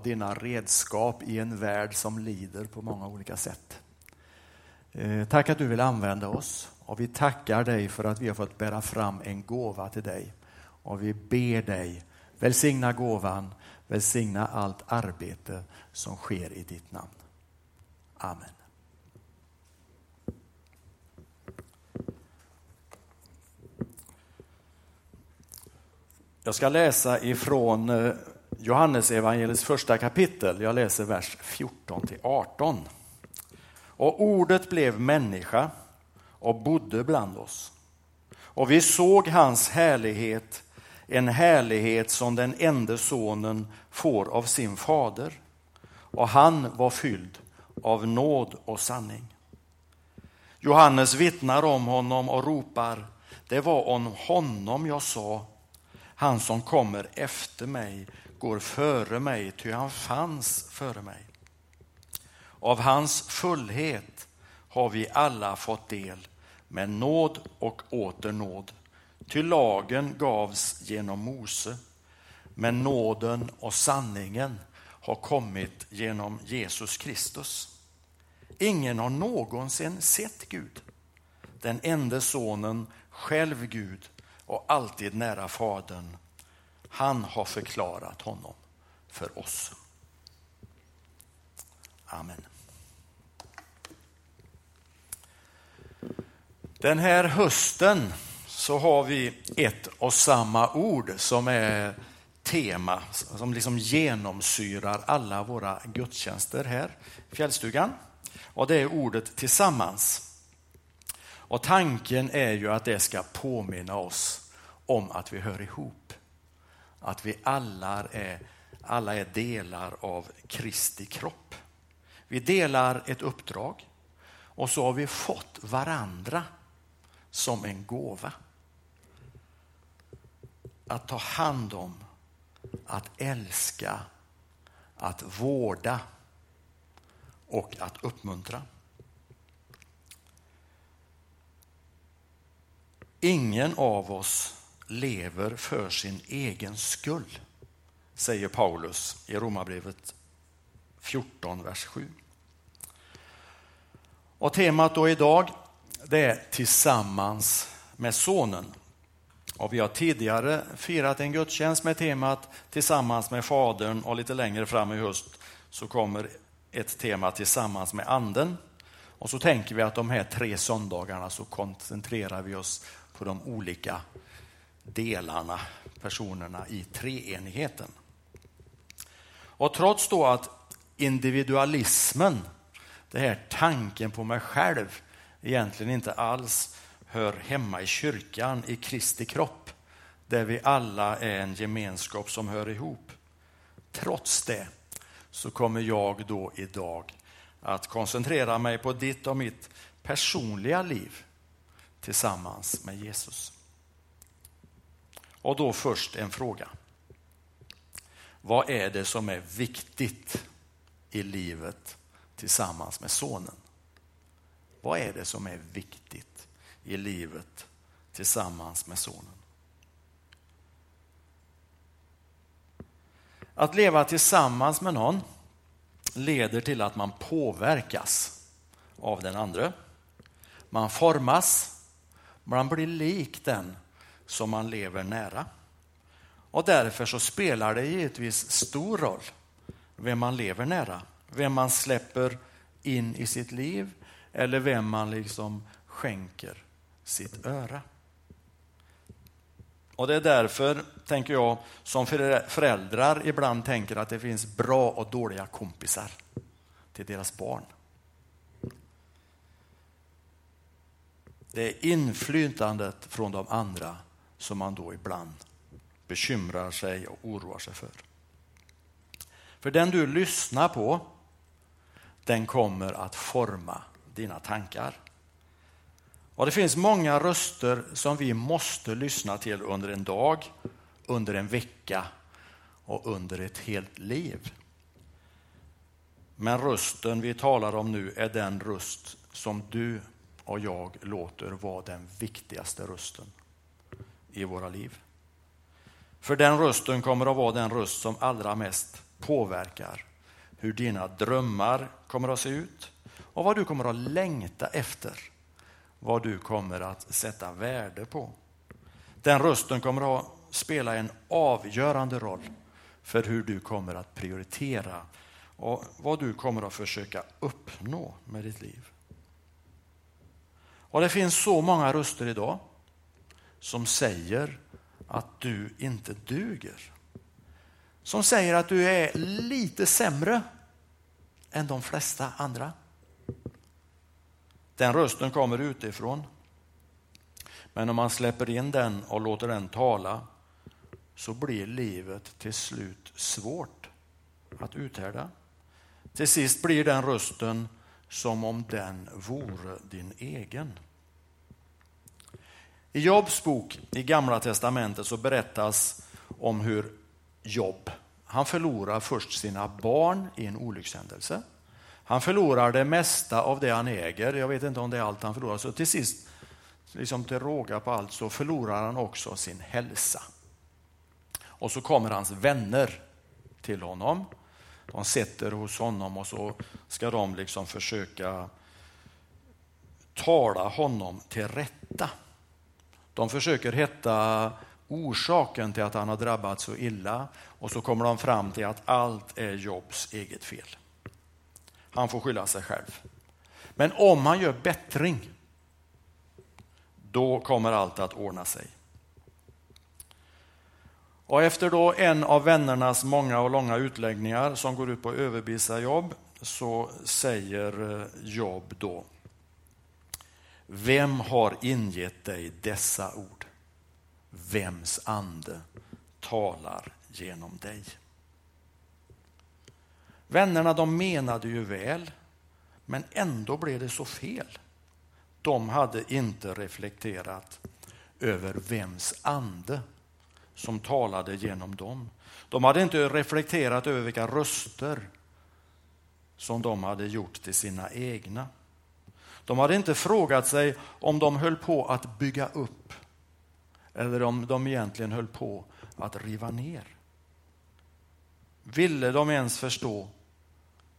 vara dina redskap i en värld som lider på många olika sätt. Eh, tack att du vill använda oss och vi tackar dig för att vi har fått bära fram en gåva till dig. Och vi ber dig välsigna gåvan, välsigna allt arbete som sker i ditt namn. Amen. Jag ska läsa ifrån eh, Johannes evangeliets första kapitel. Jag läser vers 14 till 18. Och ordet blev människa och bodde bland oss. Och vi såg hans härlighet, en härlighet som den enda sonen får av sin fader. Och han var fylld av nåd och sanning. Johannes vittnar om honom och ropar, det var om honom jag sa, han som kommer efter mig går före mig, ty han fanns före mig. Av hans fullhet har vi alla fått del med nåd och åter nåd. Ty lagen gavs genom Mose, men nåden och sanningen har kommit genom Jesus Kristus. Ingen har någonsin sett Gud, den enda sonen, själv Gud och alltid nära Fadern. Han har förklarat honom för oss. Amen. Den här hösten så har vi ett och samma ord som är tema, som liksom genomsyrar alla våra gudstjänster här i Fjällstugan. Och det är ordet tillsammans. Och tanken är ju att det ska påminna oss om att vi hör ihop. Att vi alla är, alla är delar av Kristi kropp. Vi delar ett uppdrag och så har vi fått varandra som en gåva. Att ta hand om, att älska, att vårda och att uppmuntra. Ingen av oss lever för sin egen skull, säger Paulus i Romarbrevet 14, vers 7. Och temat då idag det är tillsammans med sonen. Och vi har tidigare firat en gudstjänst med temat tillsammans med Fadern och lite längre fram i höst så kommer ett tema tillsammans med anden. Och så tänker vi att de här tre söndagarna så koncentrerar vi oss på de olika delarna, personerna i treenigheten. Och trots då att individualismen, den här tanken på mig själv, egentligen inte alls hör hemma i kyrkan, i Kristi kropp, där vi alla är en gemenskap som hör ihop. Trots det så kommer jag då idag att koncentrera mig på ditt och mitt personliga liv tillsammans med Jesus. Och då först en fråga. Vad är det som är viktigt i livet tillsammans med sonen? Vad är det som är viktigt i livet tillsammans med sonen? Att leva tillsammans med någon leder till att man påverkas av den andra. Man formas, man blir lik den som man lever nära. Och därför så spelar det givetvis stor roll vem man lever nära, vem man släpper in i sitt liv eller vem man liksom skänker sitt öra. Och Det är därför, tänker jag, som föräldrar ibland tänker att det finns bra och dåliga kompisar till deras barn. Det är inflytandet från de andra som man då ibland bekymrar sig och oroar sig för. För den du lyssnar på, den kommer att forma dina tankar. Och Det finns många röster som vi måste lyssna till under en dag, under en vecka och under ett helt liv. Men rösten vi talar om nu är den röst som du och jag låter vara den viktigaste rösten i våra liv. För den rösten kommer att vara den röst som allra mest påverkar hur dina drömmar kommer att se ut och vad du kommer att längta efter. Vad du kommer att sätta värde på. Den rösten kommer att spela en avgörande roll för hur du kommer att prioritera och vad du kommer att försöka uppnå med ditt liv. Och Det finns så många röster idag som säger att du inte duger. Som säger att du är lite sämre än de flesta andra. Den rösten kommer utifrån. Men om man släpper in den och låter den tala så blir livet till slut svårt att uthärda. Till sist blir den rösten som om den vore din egen. I Jobs bok i Gamla testamentet så berättas om hur Job han förlorar först sina barn i en olyckshändelse. Han förlorar det mesta av det han äger. Jag vet inte om det är allt han förlorar. Så till sist, liksom till råga på allt, så förlorar han också sin hälsa. Och så kommer hans vänner till honom. De sitter hos honom och så ska de liksom försöka tala honom till rätta. De försöker hitta orsaken till att han har drabbats så illa och så kommer de fram till att allt är Jobs eget fel. Han får skylla sig själv. Men om han gör bättring, då kommer allt att ordna sig. Och efter då en av vännernas många och långa utläggningar som går ut på att överbevisa Jobb så säger Job Jobb då vem har ingett dig dessa ord? Vems ande talar genom dig? Vännerna de menade ju väl, men ändå blev det så fel. De hade inte reflekterat över vems ande som talade genom dem. De hade inte reflekterat över vilka röster som de hade gjort till sina egna. De hade inte frågat sig om de höll på att bygga upp eller om de egentligen höll på att riva ner. Ville de ens förstå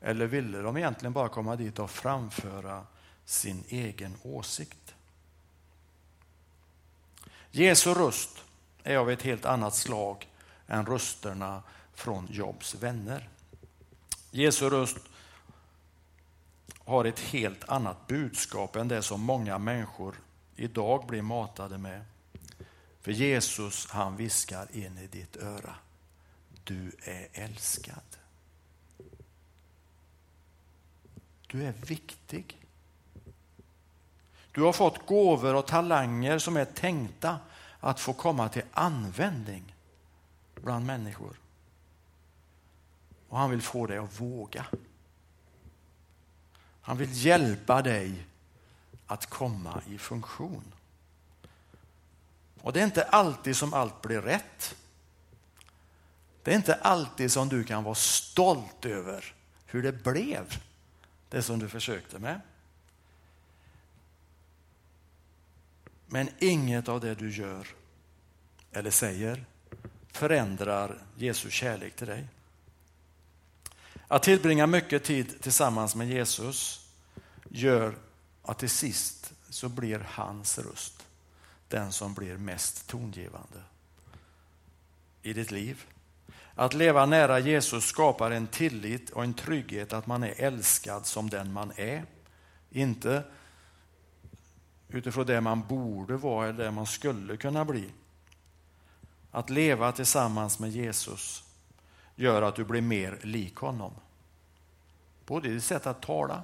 eller ville de egentligen bara komma dit och framföra sin egen åsikt? Jesu röst är av ett helt annat slag än rösterna från Jobs vänner. Jesu röst har ett helt annat budskap än det som många människor idag blir matade med. För Jesus han viskar in i ditt öra. Du är älskad. Du är viktig. Du har fått gåvor och talanger som är tänkta att få komma till användning bland människor. Och han vill få dig att våga. Han vill hjälpa dig att komma i funktion. Och det är inte alltid som allt blir rätt. Det är inte alltid som du kan vara stolt över hur det blev, det som du försökte med. Men inget av det du gör eller säger förändrar Jesu kärlek till dig. Att tillbringa mycket tid tillsammans med Jesus gör att till sist så blir hans röst den som blir mest tongivande i ditt liv. Att leva nära Jesus skapar en tillit och en trygghet att man är älskad som den man är. Inte utifrån det man borde vara eller det man skulle kunna bli. Att leva tillsammans med Jesus gör att du blir mer lik honom. Både i ditt sätt att tala,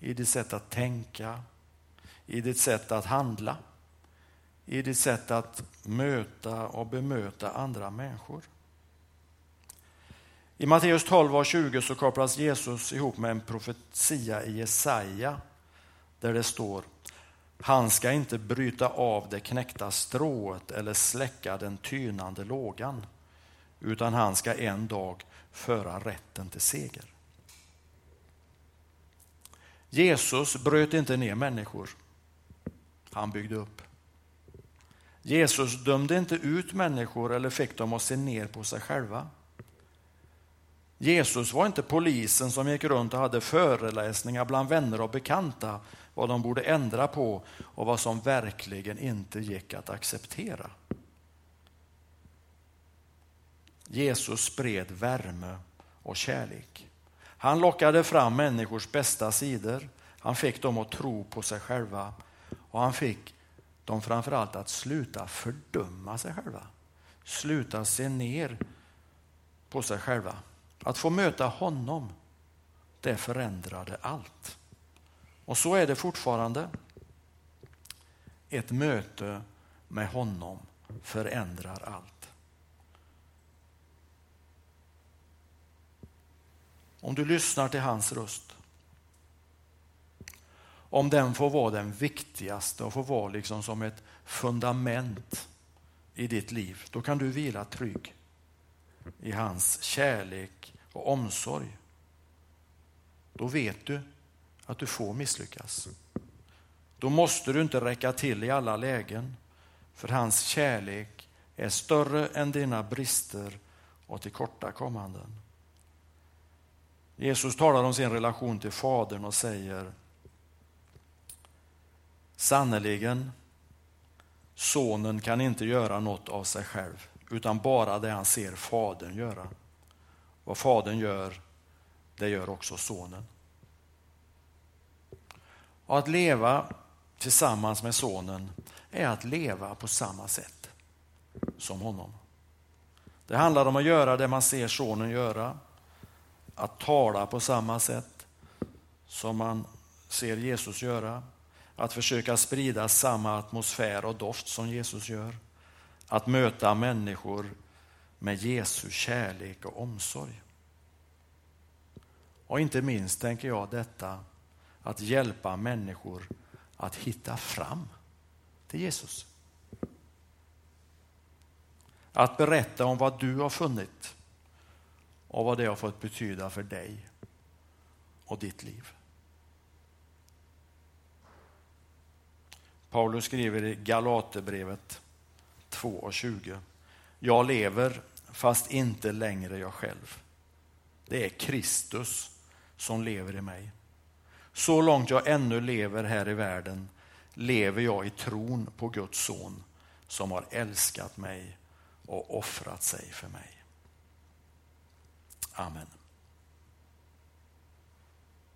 i ditt sätt att tänka, i ditt sätt att handla, i ditt sätt att möta och bemöta andra människor. I Matteus 12 och 20 så kopplas Jesus ihop med en profetia i Jesaja där det står han ska inte bryta av det knäckta strået eller släcka den tynande lågan, utan han ska en dag föra rätten till seger. Jesus bröt inte ner människor, han byggde upp. Jesus dömde inte ut människor eller fick dem att se ner på sig själva. Jesus var inte polisen som gick runt och hade föreläsningar bland vänner och bekanta vad de borde ändra på och vad som verkligen inte gick att acceptera. Jesus spred värme och kärlek. Han lockade fram människors bästa sidor. Han fick dem att tro på sig själva och han fick dem framförallt att sluta fördöma sig själva. Sluta se ner på sig själva. Att få möta honom, det förändrade allt. Och så är det fortfarande. Ett möte med honom förändrar allt. Om du lyssnar till hans röst. Om den får vara den viktigaste och får vara liksom som ett fundament i ditt liv, då kan du vila trygg i hans kärlek och omsorg. Då vet du att du får misslyckas. Då måste du inte räcka till i alla lägen, för hans kärlek är större än dina brister och tillkortakommanden. Jesus talar om sin relation till Fadern och säger Sannerligen, sonen kan inte göra något av sig själv, utan bara det han ser Fadern göra. Vad Fadern gör, det gör också sonen. Och att leva tillsammans med sonen är att leva på samma sätt som honom. Det handlar om att göra det man ser sonen göra, att tala på samma sätt som man ser Jesus göra, att försöka sprida samma atmosfär och doft som Jesus gör, att möta människor med Jesu kärlek och omsorg. Och inte minst tänker jag detta att hjälpa människor att hitta fram till Jesus. Att berätta om vad du har funnit och vad det har fått betyda för dig och ditt liv. Paulus skriver i Galaterbrevet 2.20. Jag lever fast inte längre jag själv. Det är Kristus som lever i mig. Så långt jag ännu lever här i världen lever jag i tron på Guds son som har älskat mig och offrat sig för mig. Amen.